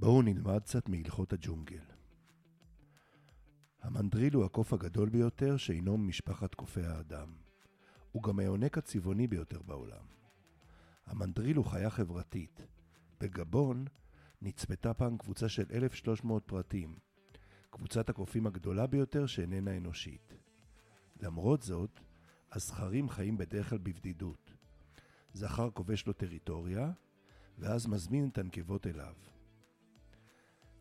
בואו נלמד קצת מהלכות הג'ונגל. המנדריל הוא הקוף הגדול ביותר שאינו ממשפחת קופי האדם. הוא גם היונק הצבעוני ביותר בעולם. המנדריל הוא חיה חברתית. בגבון נצפתה פעם קבוצה של 1,300 פרטים, קבוצת הקופים הגדולה ביותר שאיננה אנושית. למרות זאת, הזכרים חיים בדרך כלל בבדידות. זכר כובש לו טריטוריה, ואז מזמין את הנקבות אליו.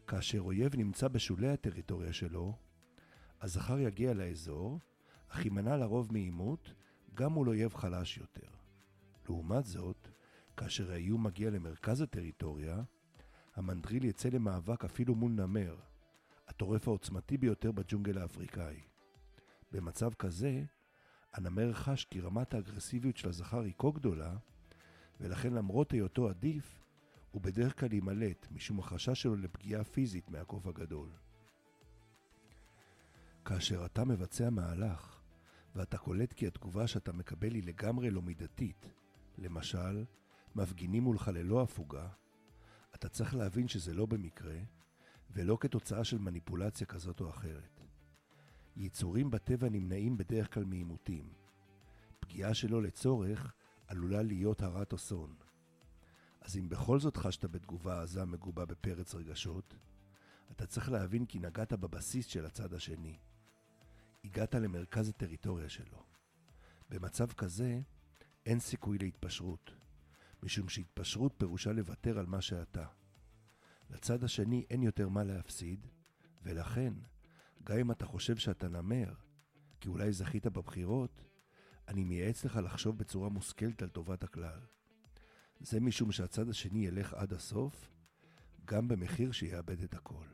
כאשר אויב נמצא בשולי הטריטוריה שלו, הזכר יגיע לאזור, אך יימנע לרוב מעימות, גם מול אויב חלש יותר. לעומת זאת, כאשר האיום מגיע למרכז הטריטוריה, המנדריל יצא למאבק אפילו מול נמר, הטורף העוצמתי ביותר בג'ונגל האפריקאי. במצב כזה, הנמר חש כי רמת האגרסיביות של הזכר היא כה גדולה, ולכן למרות היותו עדיף, הוא בדרך כלל יימלט משום החשש שלו לפגיעה פיזית מהקוף הגדול. כאשר אתה מבצע מהלך, ואתה קולט כי התגובה שאתה מקבל היא לגמרי לא מידתית, למשל, מפגינים מולך ללא הפוגה, אתה צריך להבין שזה לא במקרה, ולא כתוצאה של מניפולציה כזאת או אחרת. יצורים בטבע נמנעים בדרך כלל מעימותים. פגיעה שלא לצורך עלולה להיות הרת אסון. אז אם בכל זאת חשת בתגובה עזה מגובה בפרץ רגשות, אתה צריך להבין כי נגעת בבסיס של הצד השני. הגעת למרכז הטריטוריה שלו. במצב כזה, אין סיכוי להתפשרות, משום שהתפשרות פירושה לוותר על מה שאתה. לצד השני אין יותר מה להפסיד, ולכן, גם אם אתה חושב שאתה נמר, כי אולי זכית בבחירות, אני מייעץ לך לחשוב בצורה מושכלת על טובת הכלל. זה משום שהצד השני ילך עד הסוף, גם במחיר שיאבד את הכל.